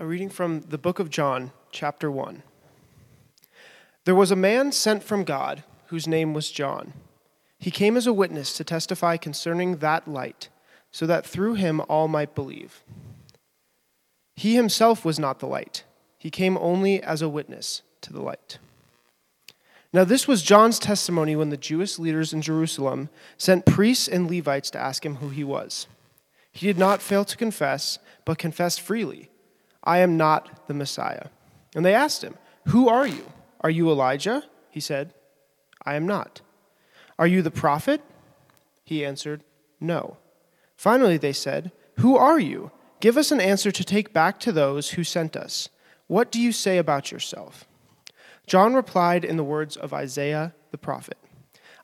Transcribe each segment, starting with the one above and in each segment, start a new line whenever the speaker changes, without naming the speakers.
A reading from the book of John, chapter 1. There was a man sent from God whose name was John. He came as a witness to testify concerning that light, so that through him all might believe. He himself was not the light, he came only as a witness to the light. Now, this was John's testimony when the Jewish leaders in Jerusalem sent priests and Levites to ask him who he was. He did not fail to confess, but confessed freely, I am not the Messiah. And they asked him, Who are you? Are you Elijah? He said, I am not. Are you the prophet? He answered, No. Finally, they said, Who are you? Give us an answer to take back to those who sent us. What do you say about yourself? John replied in the words of Isaiah the prophet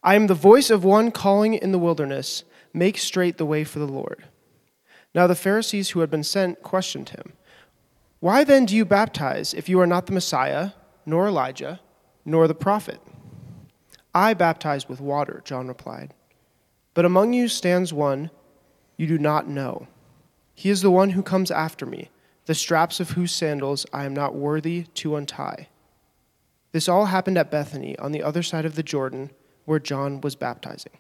I am the voice of one calling in the wilderness, make straight the way for the Lord. Now the Pharisees who had been sent questioned him Why then do you baptize if you are not the Messiah, nor Elijah, nor the prophet? I baptize with water, John replied. But among you stands one you do not know. He is the one who comes after me, the straps of whose sandals I am not worthy to untie. This all happened at Bethany on the other side of the Jordan where John was baptizing.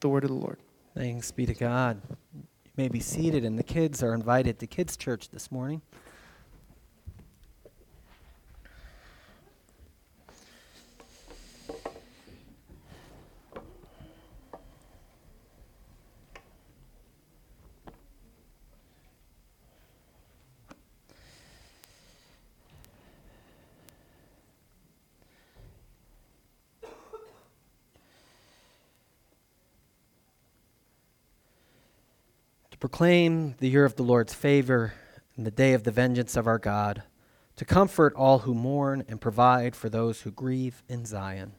The word of the Lord.
Thanks be to God. You may be seated, and the kids are invited to kids' church this morning. Proclaim the year of the Lord's favor and the day of the vengeance of our God, to comfort all who mourn and provide for those who grieve in Zion,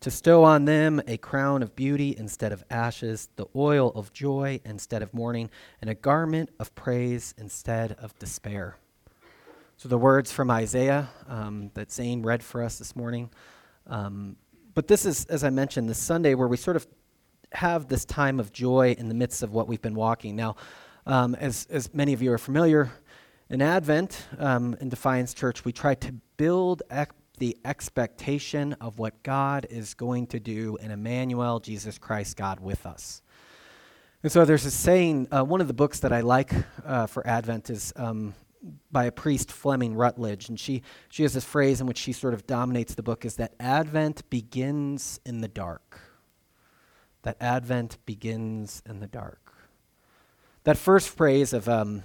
to stow on them a crown of beauty instead of ashes, the oil of joy instead of mourning, and a garment of praise instead of despair. So, the words from Isaiah um, that Zane read for us this morning. Um, but this is, as I mentioned, this Sunday where we sort of have this time of joy in the midst of what we've been walking. Now, um, as, as many of you are familiar, in Advent, um, in Defiance Church, we try to build ec- the expectation of what God is going to do in Emmanuel, Jesus Christ, God with us. And so there's a saying, uh, one of the books that I like uh, for Advent is um, by a priest, Fleming Rutledge. And she, she has this phrase in which she sort of dominates the book is that Advent begins in the dark that Advent begins in the dark. That first phrase of um,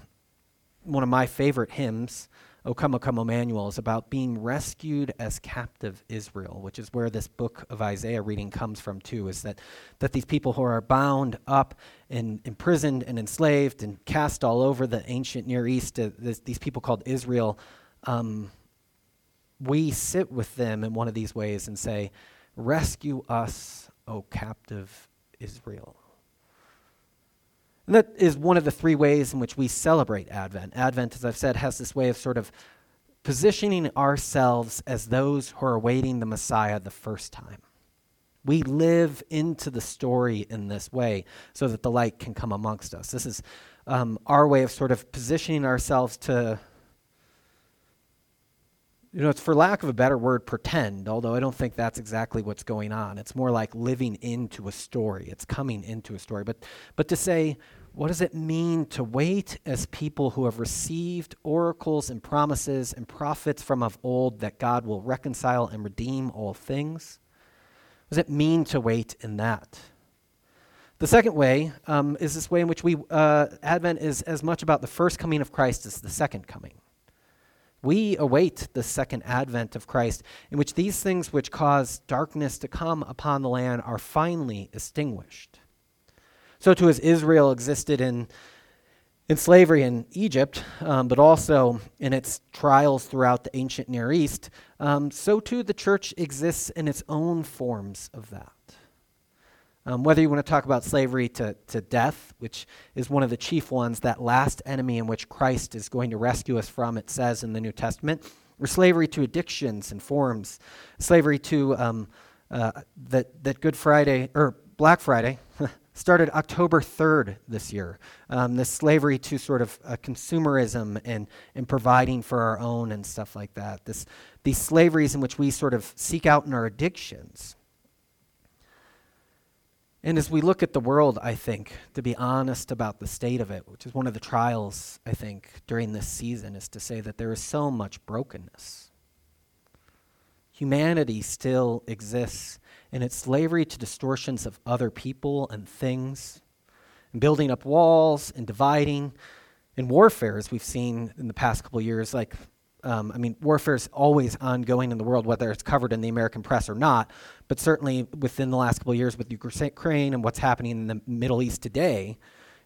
one of my favorite hymns, O Come, O Come, Emmanuel, is about being rescued as captive Israel, which is where this book of Isaiah reading comes from, too, is that, that these people who are bound up and imprisoned and enslaved and cast all over the ancient Near East, uh, this, these people called Israel, um, we sit with them in one of these ways and say, Rescue us O captive Israel. And that is one of the three ways in which we celebrate Advent. Advent, as I've said, has this way of sort of positioning ourselves as those who are awaiting the Messiah the first time. We live into the story in this way so that the light can come amongst us. This is um, our way of sort of positioning ourselves to you know, it's for lack of a better word, pretend, although I don't think that's exactly what's going on. It's more like living into a story. It's coming into a story. But, but to say, what does it mean to wait as people who have received oracles and promises and prophets from of old that God will reconcile and redeem all things? What does it mean to wait in that? The second way um, is this way in which we, uh, Advent is as much about the first coming of Christ as the second coming. We await the second advent of Christ, in which these things which cause darkness to come upon the land are finally extinguished. So, too, as Israel existed in, in slavery in Egypt, um, but also in its trials throughout the ancient Near East, um, so too the church exists in its own forms of that. Um, whether you want to talk about slavery to, to death, which is one of the chief ones, that last enemy in which Christ is going to rescue us from, it says in the New Testament, or slavery to addictions and forms, slavery to um, uh, that, that Good Friday, or Black Friday, started October 3rd this year. Um, this slavery to sort of uh, consumerism and, and providing for our own and stuff like that. This, these slaveries in which we sort of seek out in our addictions. And as we look at the world, I think, to be honest about the state of it, which is one of the trials, I think, during this season, is to say that there is so much brokenness. Humanity still exists in its slavery to distortions of other people and things, and building up walls and dividing. In warfare, as we've seen in the past couple years, like um, I mean, warfare is always ongoing in the world, whether it's covered in the American press or not. But certainly within the last couple of years with Ukraine and what's happening in the Middle East today,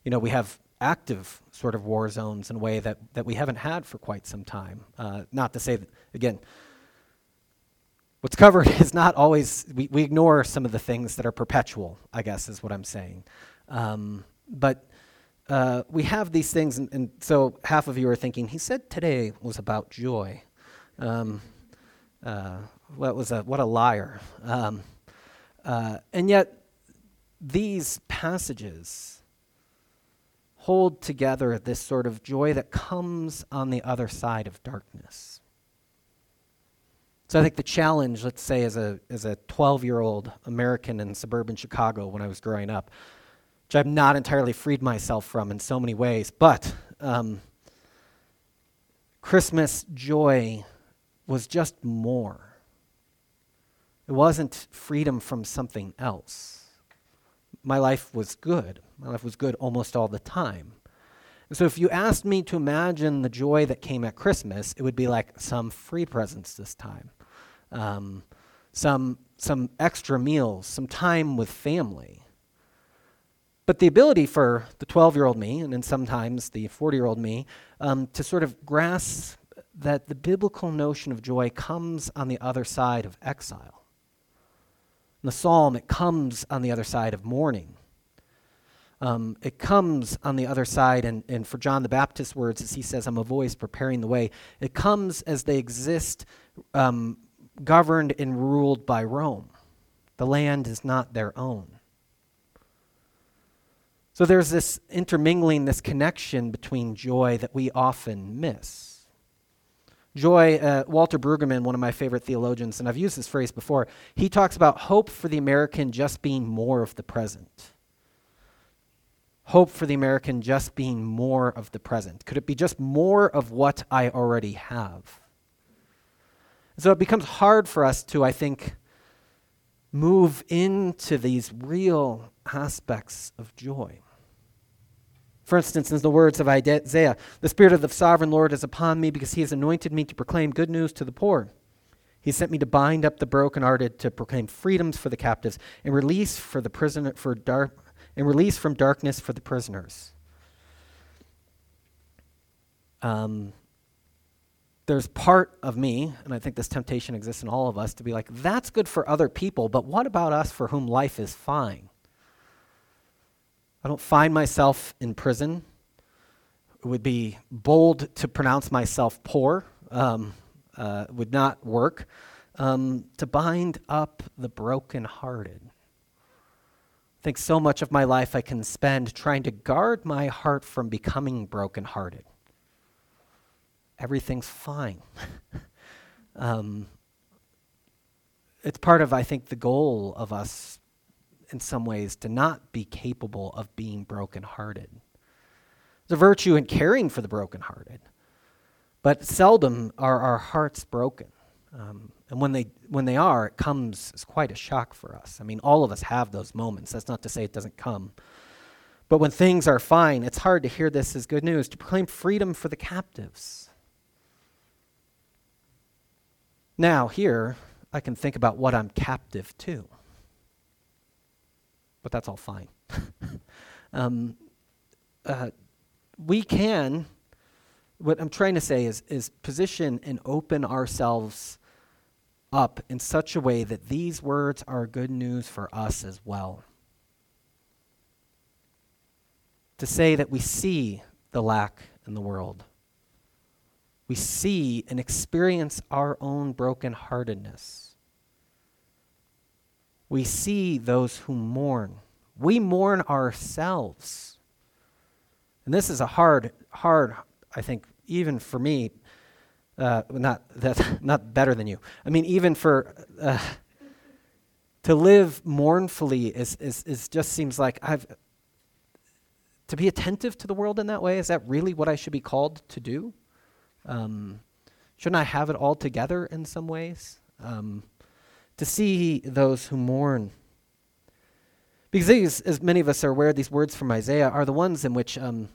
you know, we have active sort of war zones in a way that, that we haven't had for quite some time. Uh, not to say, that, again, what's covered is not always, we, we ignore some of the things that are perpetual, I guess is what I'm saying. Um, but uh, we have these things, and, and, so half of you are thinking, he said today was about joy. Um, uh, what was a what a liar. Um, uh, and yet, these passages hold together this sort of joy that comes on the other side of darkness. So I think the challenge, let's say, as a as a 12 year old American in suburban Chicago when I was growing up, which I've not entirely freed myself from in so many ways. But um, Christmas joy was just more. It wasn't freedom from something else. My life was good. My life was good almost all the time. And so if you asked me to imagine the joy that came at Christmas, it would be like some free presents this time, um, some, some extra meals, some time with family. But the ability for the 12 year old me, and then sometimes the 40 year old me, um, to sort of grasp that the biblical notion of joy comes on the other side of exile. In the psalm, it comes on the other side of mourning. Um, it comes on the other side, and, and for John the Baptist's words, as he says, I'm a voice preparing the way, it comes as they exist um, governed and ruled by Rome. The land is not their own. So there's this intermingling, this connection between joy that we often miss. Joy, uh, Walter Brueggemann, one of my favorite theologians, and I've used this phrase before, he talks about hope for the American just being more of the present. Hope for the American just being more of the present. Could it be just more of what I already have? So it becomes hard for us to, I think, move into these real aspects of joy. For instance, in the words of Isaiah, the Spirit of the sovereign Lord is upon me because he has anointed me to proclaim good news to the poor. He sent me to bind up the brokenhearted, to proclaim freedoms for the captives, and release for the prisoner for dark and release from darkness for the prisoners. Um, there's part of me, and I think this temptation exists in all of us, to be like, that's good for other people, but what about us for whom life is fine? I don't find myself in prison. It would be bold to pronounce myself poor, um, uh, would not work. Um, to bind up the brokenhearted. I think so much of my life I can spend trying to guard my heart from becoming brokenhearted. Everything's fine. um, it's part of, I think, the goal of us in some ways, to not be capable of being brokenhearted. A virtue in caring for the brokenhearted, but seldom are our hearts broken. Um, and when they, when they are, it comes as quite a shock for us. I mean, all of us have those moments. That's not to say it doesn't come. But when things are fine, it's hard to hear this as good news to proclaim freedom for the captives. Now, here, I can think about what I'm captive to but that's all fine. um, uh, we can, what I'm trying to say is, is position and open ourselves up in such a way that these words are good news for us as well. To say that we see the lack in the world. We see and experience our own brokenheartedness we see those who mourn We mourn ourselves. And this is a hard, hard, I think, even for me, uh, not that, not better than you. I mean, even for uh, to live mournfully is, is, is just seems like I've to be attentive to the world in that way. Is that really what I should be called to do? Um, shouldn't I have it all together in some ways? Um, to see those who mourn. Because these, as many of us are aware, these words from Isaiah are the ones in which um,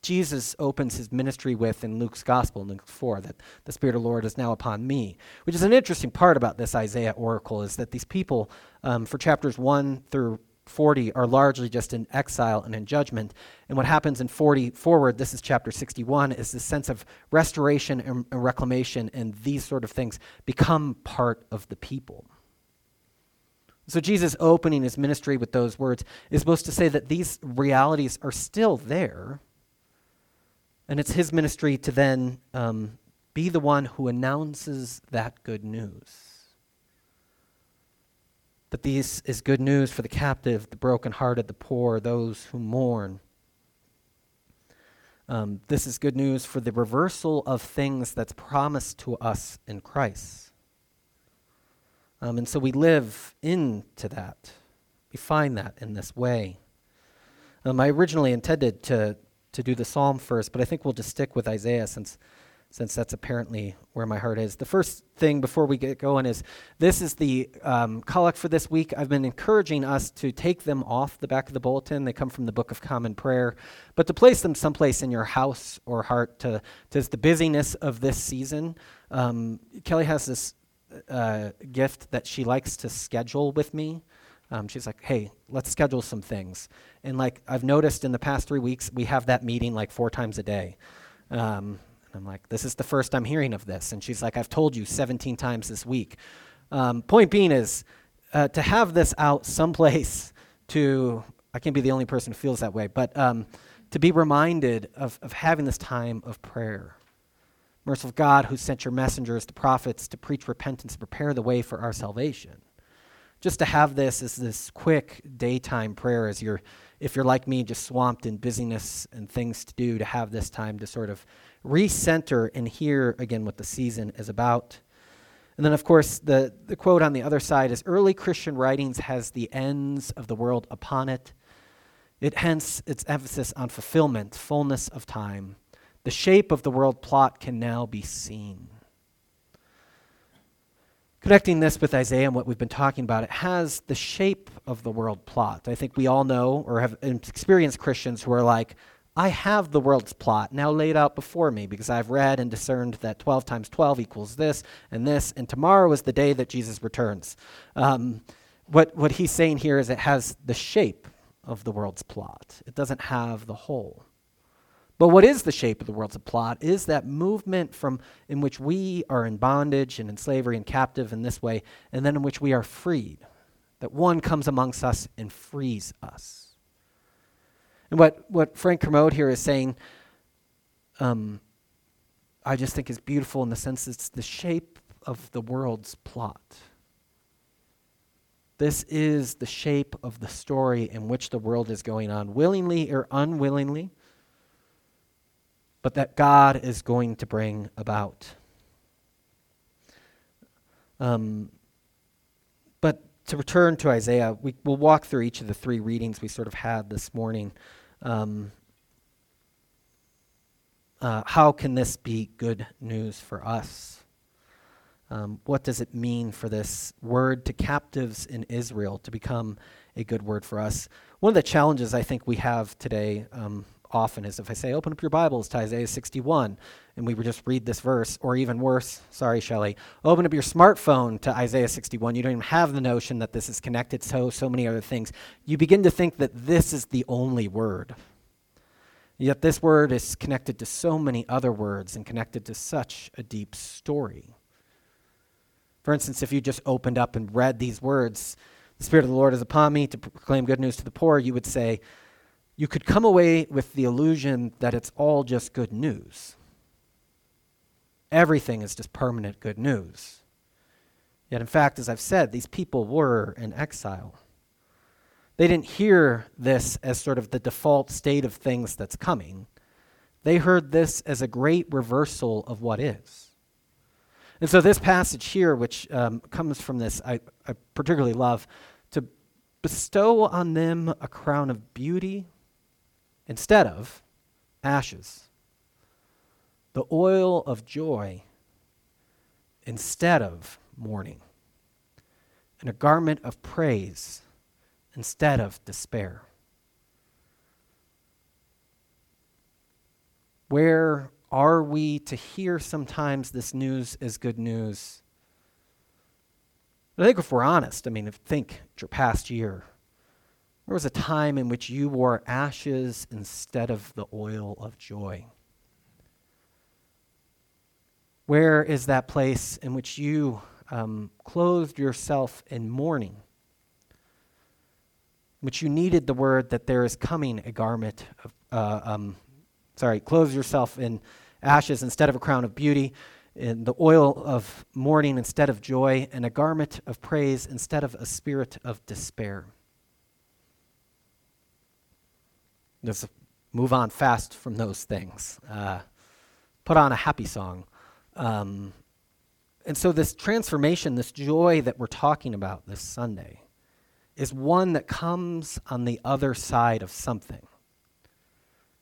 Jesus opens his ministry with in Luke's gospel, Luke 4, that the Spirit of the Lord is now upon me. Which is an interesting part about this Isaiah oracle, is that these people, um, for chapters 1 through 40, are largely just in exile and in judgment. And what happens in 40 forward, this is chapter 61, is this sense of restoration and reclamation, and these sort of things become part of the people. So, Jesus opening his ministry with those words is supposed to say that these realities are still there, and it's his ministry to then um, be the one who announces that good news. That this is good news for the captive, the brokenhearted, the poor, those who mourn. Um, this is good news for the reversal of things that's promised to us in Christ. Um, and so we live into that. We find that in this way. Um, I originally intended to to do the psalm first, but I think we'll just stick with Isaiah since since that's apparently where my heart is. The first thing before we get going is this is the um, collect for this week. I've been encouraging us to take them off the back of the bulletin. They come from the Book of Common Prayer, but to place them someplace in your house or heart to, to the busyness of this season. Um, Kelly has this uh, gift that she likes to schedule with me. Um, she's like, hey, let's schedule some things. And like I've noticed in the past three weeks, we have that meeting like four times a day. Um, and I'm like, this is the first I'm hearing of this. And she's like, I've told you 17 times this week. Um, point being is uh, to have this out someplace to, I can't be the only person who feels that way, but um, to be reminded of, of having this time of prayer. Merciful God, who sent your messengers, the prophets, to preach repentance, prepare the way for our salvation. Just to have this as this quick daytime prayer as you're if you're like me just swamped in busyness and things to do to have this time to sort of recenter and hear again what the season is about. And then of course the, the quote on the other side is early christian writings has the ends of the world upon it. It hence its emphasis on fulfillment fullness of time the shape of the world plot can now be seen Connecting this with Isaiah and what we've been talking about, it has the shape of the world plot. I think we all know or have experienced Christians who are like, I have the world's plot now laid out before me because I've read and discerned that 12 times 12 equals this and this, and tomorrow is the day that Jesus returns. Um, what, what he's saying here is it has the shape of the world's plot, it doesn't have the whole. But what is the shape of the world's plot is that movement from in which we are in bondage and in slavery and captive in this way, and then in which we are freed. That one comes amongst us and frees us. And what, what Frank Kermode here is saying, um, I just think is beautiful in the sense it's the shape of the world's plot. This is the shape of the story in which the world is going on, willingly or unwillingly but that God is going to bring about. Um, but to return to Isaiah, we, will walk through each of the three readings we sort of had this morning. Um, uh, how can this be good news for us? Um, what does it mean for this word to captives in Israel to become a good word for us? One of the challenges I think we have today, um, often is if I say, open up your Bibles to Isaiah 61, and we would just read this verse, or even worse, sorry, Shelley, open up your smartphone to Isaiah 61. You don't even have the notion that this is connected to so many other things. You begin to think that this is the only word. Yet this word is connected to so many other words and connected to such a deep story. For instance, if you just opened up and read these words, the Spirit of the Lord is upon me to proclaim good news to the poor, you would say, you could come away with the illusion that it's all just good news. Everything is just permanent good news. Yet, in fact, as I've said, these people were in exile. They didn't hear this as sort of the default state of things that's coming. They heard this as a great reversal of what is. And so, this passage here, which um, comes from this, I, I particularly love to bestow on them a crown of beauty instead of ashes, the oil of joy instead of mourning, and a garment of praise instead of despair. Where are we to hear sometimes this news as good news? I think if we're honest, I mean, if think your past year, there was a time in which you wore ashes instead of the oil of joy. Where is that place in which you um, clothed yourself in mourning? In which you needed the word that there is coming a garment of, uh, um, sorry, clothe yourself in ashes instead of a crown of beauty, in the oil of mourning instead of joy, and a garment of praise instead of a spirit of despair. Let's move on fast from those things. Uh, put on a happy song. Um, and so, this transformation, this joy that we're talking about this Sunday, is one that comes on the other side of something.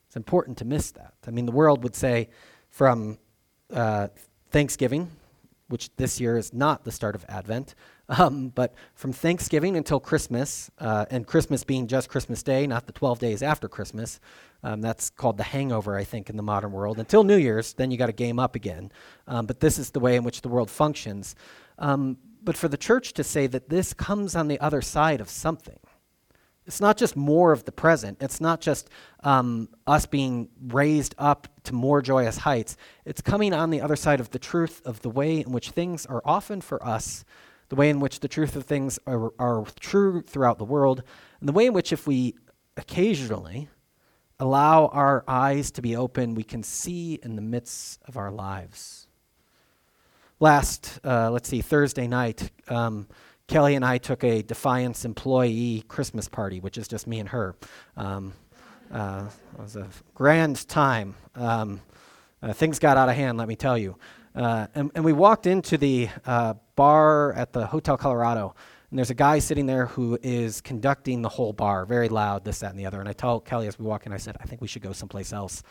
It's important to miss that. I mean, the world would say from uh, Thanksgiving, which this year is not the start of Advent, um, but from Thanksgiving until Christmas, uh, and Christmas being just Christmas Day, not the 12 days after Christmas, um, that's called the hangover, I think, in the modern world. Until New Year's, then you got to game up again. Um, but this is the way in which the world functions. Um, but for the church to say that this comes on the other side of something, it's not just more of the present. It's not just um, us being raised up to more joyous heights. It's coming on the other side of the truth of the way in which things are often for us, the way in which the truth of things are, are true throughout the world, and the way in which, if we occasionally allow our eyes to be open, we can see in the midst of our lives. Last, uh, let's see, Thursday night, um, Kelly and I took a Defiance employee Christmas party, which is just me and her. Um, uh, it was a grand time. Um, uh, things got out of hand, let me tell you. Uh, and, and, we walked into the uh, bar at the Hotel Colorado, and there's a guy sitting there who is conducting the whole bar, very loud, this, that, and the other. And I told Kelly as we walk in, I said, I think we should go someplace else.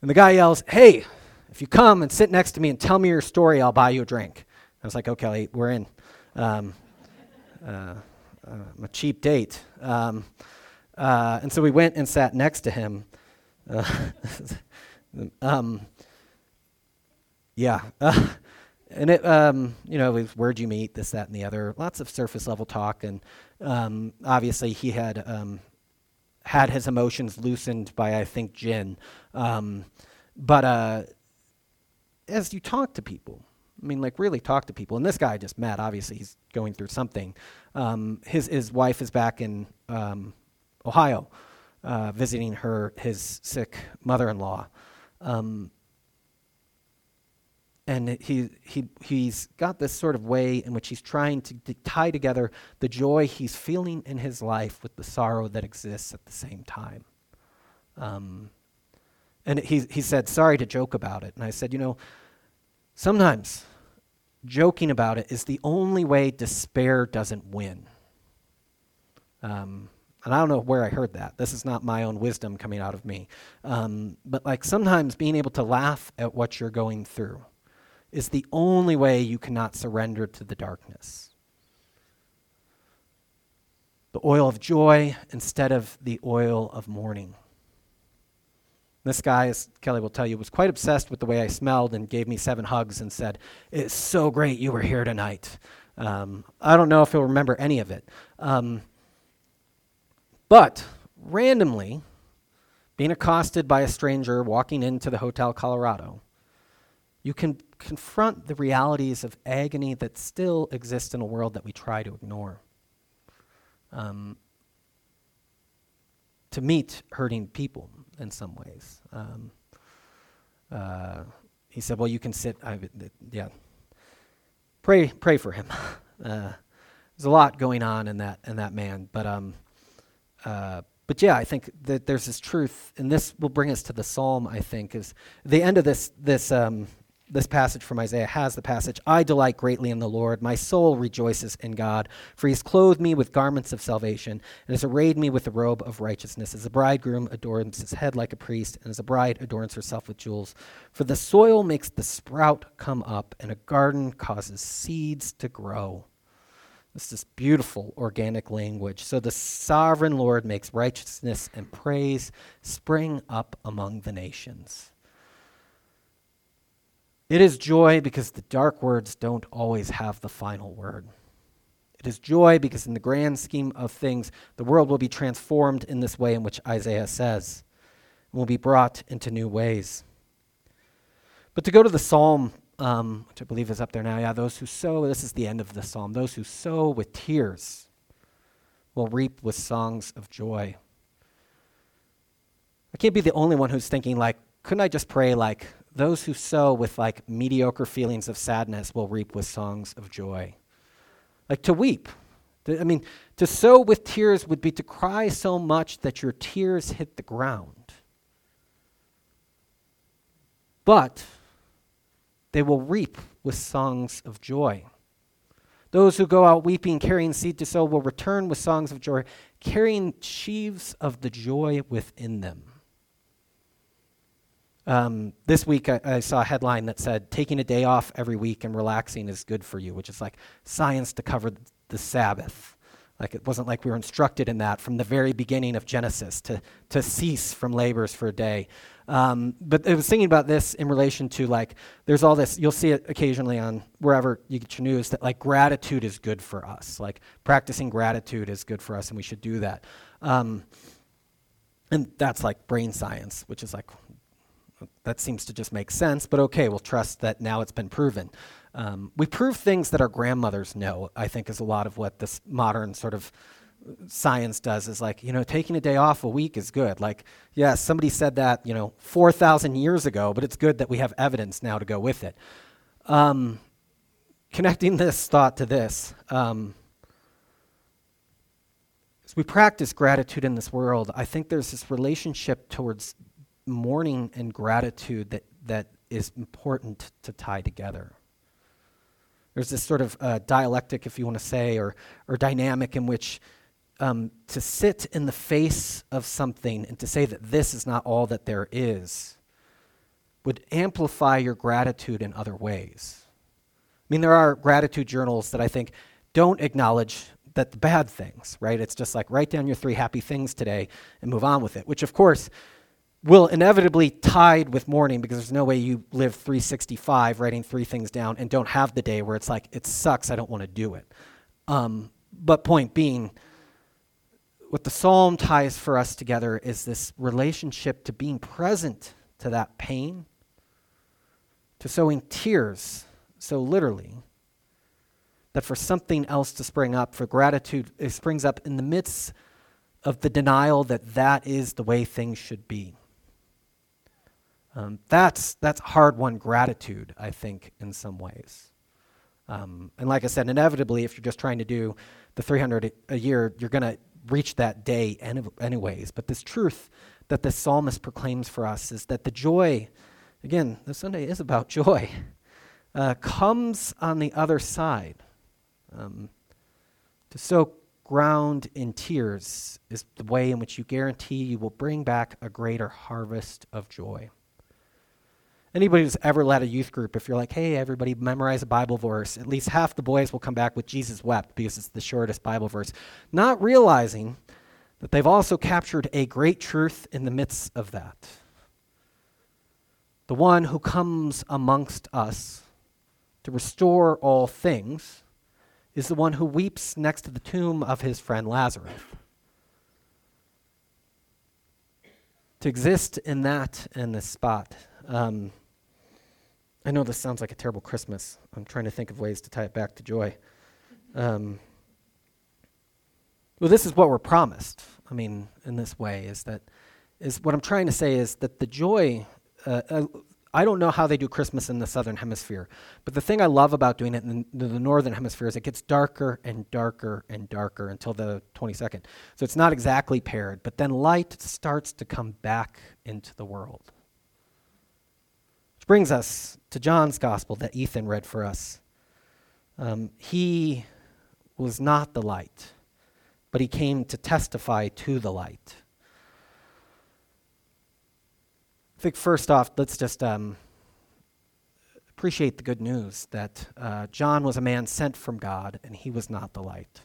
And the guy yells, Hey, if you come and sit next to me and tell me your story, I'll buy you a drink. I was like, Oh, Kelly, we're in. Um, uh, uh, a cheap date. Um, uh, and so we went and sat next to him. Uh, um, yeah. and it, um, you know, it where'd you meet, this, that, and the other. Lots of surface level talk, and um, obviously he had um, had his emotions loosened by, I think, gin. But uh, as you talk to people, I mean, like really talk to people, and this guy I just met. Obviously, he's going through something. Um, his his wife is back in um, Ohio, uh, visiting her his sick mother-in-law. Um, and he, he, he's got this sort of way in which he's trying to, to tie together the joy he's feeling in his life with the sorrow that exists at the same time. Um, and he, he said, Sorry to joke about it. And I said, You know, sometimes joking about it is the only way despair doesn't win. Um, and I don't know where I heard that. This is not my own wisdom coming out of me. Um, but like sometimes being able to laugh at what you're going through is the only way you cannot surrender to the darkness. The oil of joy instead of the oil of mourning. This guy, as Kelly will tell you, was quite obsessed with the way I smelled and gave me seven hugs and said, It's so great you were here tonight. Um, I don't know if he'll remember any of it. Um, but randomly, being accosted by a stranger walking into the Hotel Colorado, you can confront the realities of agony that still exist in a world that we try to ignore. Um, to meet hurting people in some ways. Um, uh, he said, "Well, you can sit." I, yeah, pray, pray for him. Uh, there's a lot going on in that in that man, but um, uh, but yeah, I think that there's this truth, and this will bring us to the psalm. I think is the end of this this um, this passage from Isaiah has the passage I delight greatly in the Lord. My soul rejoices in God, for he has clothed me with garments of salvation and has arrayed me with the robe of righteousness. As a bridegroom adorns his head like a priest, and as a bride adorns herself with jewels. For the soil makes the sprout come up, and a garden causes seeds to grow. This is beautiful organic language. So the sovereign Lord makes righteousness and praise spring up among the nations. It is joy because the dark words don't always have the final word. It is joy because, in the grand scheme of things, the world will be transformed in this way in which Isaiah says, and will be brought into new ways. But to go to the psalm, um, which I believe is up there now, yeah, those who sow, this is the end of the psalm, those who sow with tears will reap with songs of joy. I can't be the only one who's thinking, like, couldn't I just pray, like, those who sow with like mediocre feelings of sadness will reap with songs of joy. Like to weep. I mean, to sow with tears would be to cry so much that your tears hit the ground. But they will reap with songs of joy. Those who go out weeping, carrying seed to sow, will return with songs of joy, carrying sheaves of the joy within them. Um, this week, I, I, saw a headline that said, Taking a day off every week and relaxing is good for you, which is like science to cover the Sabbath. Like it wasn't like we were instructed in that from the very beginning of Genesis to, to cease from labors for a day. Um, but I was thinking about this in relation to like, there's all this, you'll see it occasionally on wherever you get your news that like gratitude is good for us. Like practicing gratitude is good for us and we should do that. Um, and that's like brain science, which is like, that seems to just make sense, but okay, we'll trust that now it's been proven. Um, we prove things that our grandmothers know, I think, is a lot of what this modern sort of science does is like, you know, taking a day off a week is good. Like, yes, yeah, somebody said that, you know, 4,000 years ago, but it's good that we have evidence now to go with it. Um, connecting this thought to this, um, as we practice gratitude in this world, I think there's this relationship towards mourning and gratitude that, that is important to tie together. There's this sort of uh, dialectic, if you want to say, or, or dynamic in which um, to sit in the face of something and to say that this is not all that there is would amplify your gratitude in other ways. I mean, there are gratitude journals that I think don't acknowledge that the bad things, right? It's just like write down your three happy things today and move on with it, which of course will inevitably tide with mourning because there's no way you live 365 writing three things down and don't have the day where it's like it sucks i don't want to do it. Um, but point being what the psalm ties for us together is this relationship to being present to that pain to sowing tears so literally that for something else to spring up for gratitude it springs up in the midst of the denial that that is the way things should be um, that's that's hard won gratitude, I think, in some ways. Um, and like I said, inevitably, if you're just trying to do the 300 a year, you're going to reach that day any, anyways. But this truth that the psalmist proclaims for us is that the joy, again, the Sunday is about joy, uh, comes on the other side. Um, to soak ground in tears is the way in which you guarantee you will bring back a greater harvest of joy. Anybody who's ever led a youth group, if you're like, hey, everybody memorize a Bible verse, at least half the boys will come back with Jesus wept because it's the shortest Bible verse, not realizing that they've also captured a great truth in the midst of that. The one who comes amongst us to restore all things is the one who weeps next to the tomb of his friend Lazarus. To exist in that in this spot. Um, I know this sounds like a terrible Christmas. I'm trying to think of ways to tie it back to joy. Um, well, this is what we're promised. I mean, in this way, is that is what I'm trying to say is that the joy. Uh, uh, I don't know how they do Christmas in the southern hemisphere, but the thing I love about doing it in the, the northern hemisphere is it gets darker and darker and darker until the 22nd. So it's not exactly paired, but then light starts to come back into the world. Brings us to John's gospel that Ethan read for us. Um, he was not the light, but he came to testify to the light. I think first off, let's just um, appreciate the good news that uh, John was a man sent from God and he was not the light.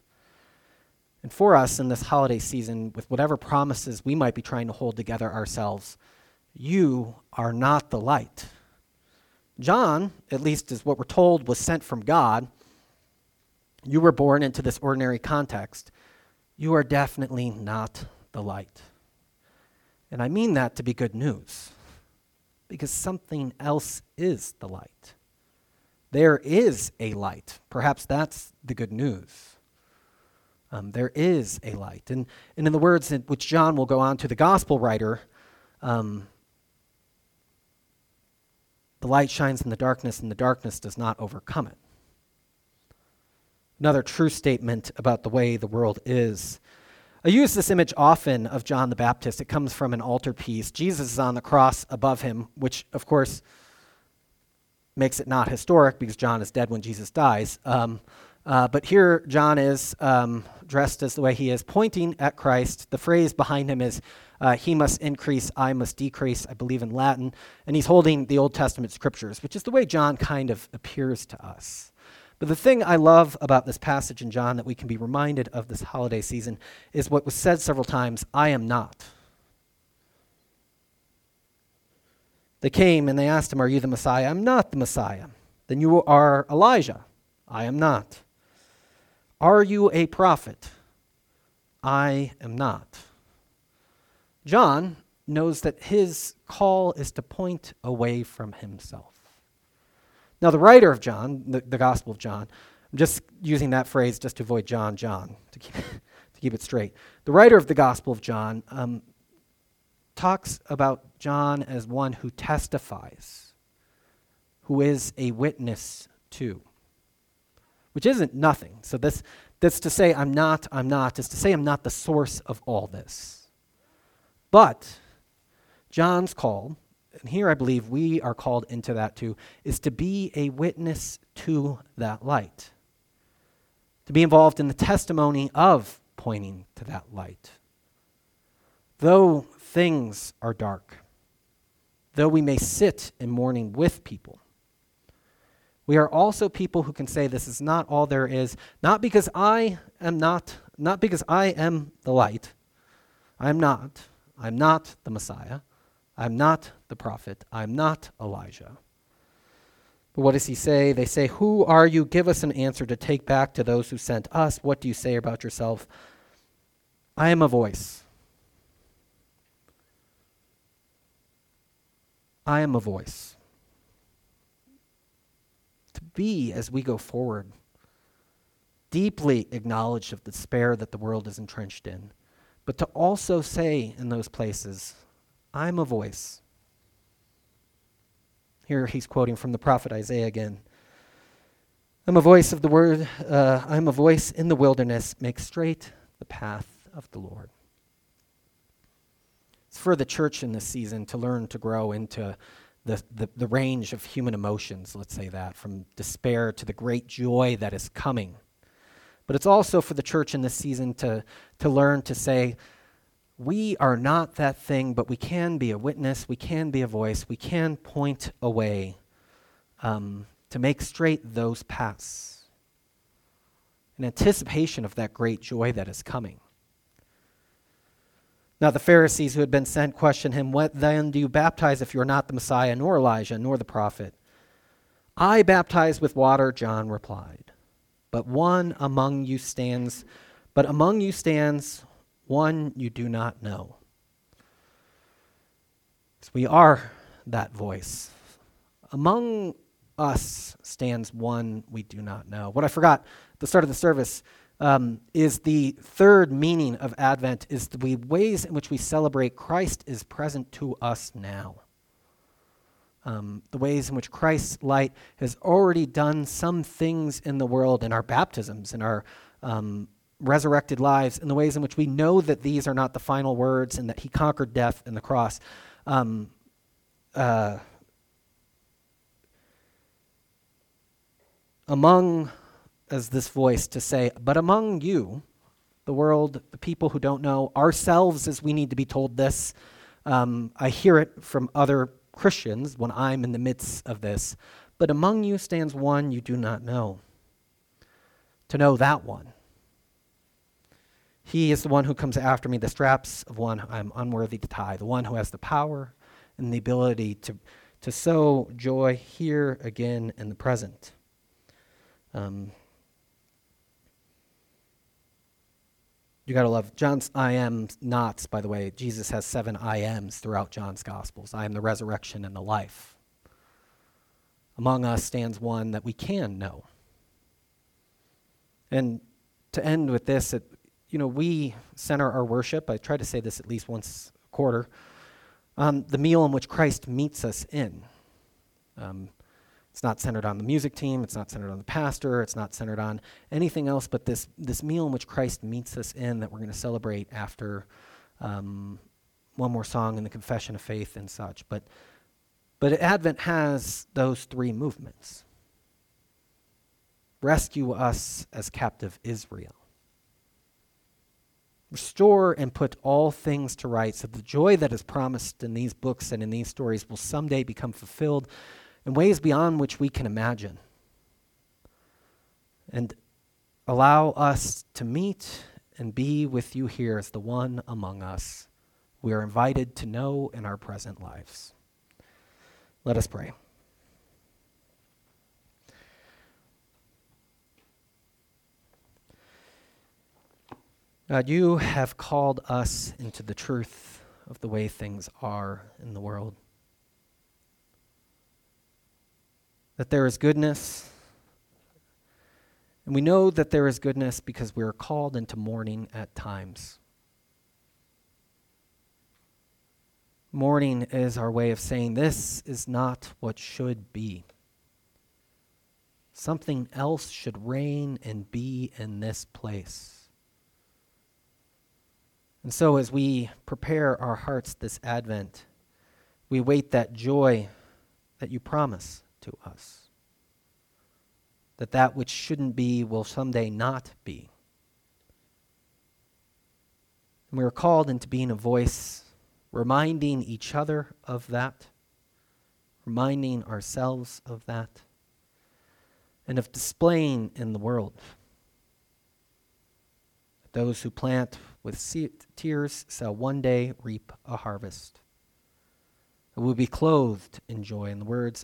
And for us in this holiday season, with whatever promises we might be trying to hold together ourselves, you are not the light. John, at least is what we're told, was sent from God. You were born into this ordinary context. You are definitely not the light. And I mean that to be good news because something else is the light. There is a light. Perhaps that's the good news. Um, there is a light. And, and in the words in which John will go on to, the gospel writer, um, the light shines in the darkness, and the darkness does not overcome it. Another true statement about the way the world is I use this image often of John the Baptist. It comes from an altarpiece. Jesus is on the cross above him, which, of course, makes it not historic because John is dead when Jesus dies. Um, uh, but here, John is um, dressed as the way he is, pointing at Christ. The phrase behind him is, uh, He must increase, I must decrease, I believe in Latin. And he's holding the Old Testament scriptures, which is the way John kind of appears to us. But the thing I love about this passage in John that we can be reminded of this holiday season is what was said several times I am not. They came and they asked him, Are you the Messiah? I'm not the Messiah. Then you are Elijah. I am not. Are you a prophet? I am not. John knows that his call is to point away from himself. Now, the writer of John, the, the Gospel of John, I'm just using that phrase just to avoid John, John, to keep, to keep it straight. The writer of the Gospel of John um, talks about John as one who testifies, who is a witness to, which isn't nothing. So, this, that's to say, I'm not, I'm not, is to say, I'm not the source of all this. But John's call and here I believe we are called into that too, is to be a witness to that light, to be involved in the testimony of pointing to that light. Though things are dark, though we may sit in mourning with people, we are also people who can say this is not all there is, not because I am not, not because I am the light. I am not. I'm not the Messiah. I'm not the prophet. I'm not Elijah. But what does he say? They say, Who are you? Give us an answer to take back to those who sent us. What do you say about yourself? I am a voice. I am a voice. To be, as we go forward, deeply acknowledged of the despair that the world is entrenched in, but to also say in those places, I'm a voice. Here he's quoting from the prophet Isaiah again. I'm a voice of the word, uh, I'm a voice in the wilderness, make straight the path of the Lord. It's for the church in this season to learn to grow into the, the, the range of human emotions, let's say that, from despair to the great joy that is coming. But it's also for the church in this season to, to learn to say, we are not that thing, but we can be a witness, we can be a voice, we can point a way um, to make straight those paths in anticipation of that great joy that is coming. Now, the Pharisees who had been sent questioned him, What then do you baptize if you are not the Messiah, nor Elijah, nor the prophet? I baptize with water, John replied. But one among you stands, but among you stands one you do not know. So we are that voice. Among us stands one we do not know. What I forgot the start of the service um, is the third meaning of Advent is the ways in which we celebrate Christ is present to us now. Um, the ways in which Christ's light has already done some things in the world in our baptisms, in our um, resurrected lives, in the ways in which we know that these are not the final words and that he conquered death in the cross. Um, uh, among, as this voice to say, but among you, the world, the people who don't know, ourselves as we need to be told this. Um, I hear it from other Christians when I'm in the midst of this. But among you stands one you do not know. To know that one. He is the one who comes after me, the straps of one I'm unworthy to tie, the one who has the power and the ability to, to sow joy here again in the present. Um, you got to love John's I am nots, by the way. Jesus has seven I ams throughout John's Gospels I am the resurrection and the life. Among us stands one that we can know. And to end with this, it, you know, we center our worship, I try to say this at least once a quarter, on the meal in which Christ meets us in. Um, it's not centered on the music team, it's not centered on the pastor, it's not centered on anything else but this, this meal in which Christ meets us in that we're going to celebrate after um, one more song in the confession of faith and such. But, but Advent has those three movements rescue us as captive Israel. Restore and put all things to rights, so the joy that is promised in these books and in these stories will someday become fulfilled in ways beyond which we can imagine. And allow us to meet and be with you here as the one among us we are invited to know in our present lives. Let us pray. God, you have called us into the truth of the way things are in the world. That there is goodness. And we know that there is goodness because we are called into mourning at times. Mourning is our way of saying this is not what should be. Something else should reign and be in this place. And so, as we prepare our hearts this Advent, we wait that joy that you promise to us. That that which shouldn't be will someday not be. And we are called into being a voice, reminding each other of that, reminding ourselves of that, and of displaying in the world those who plant with tears shall one day reap a harvest. We will be clothed in joy, in the words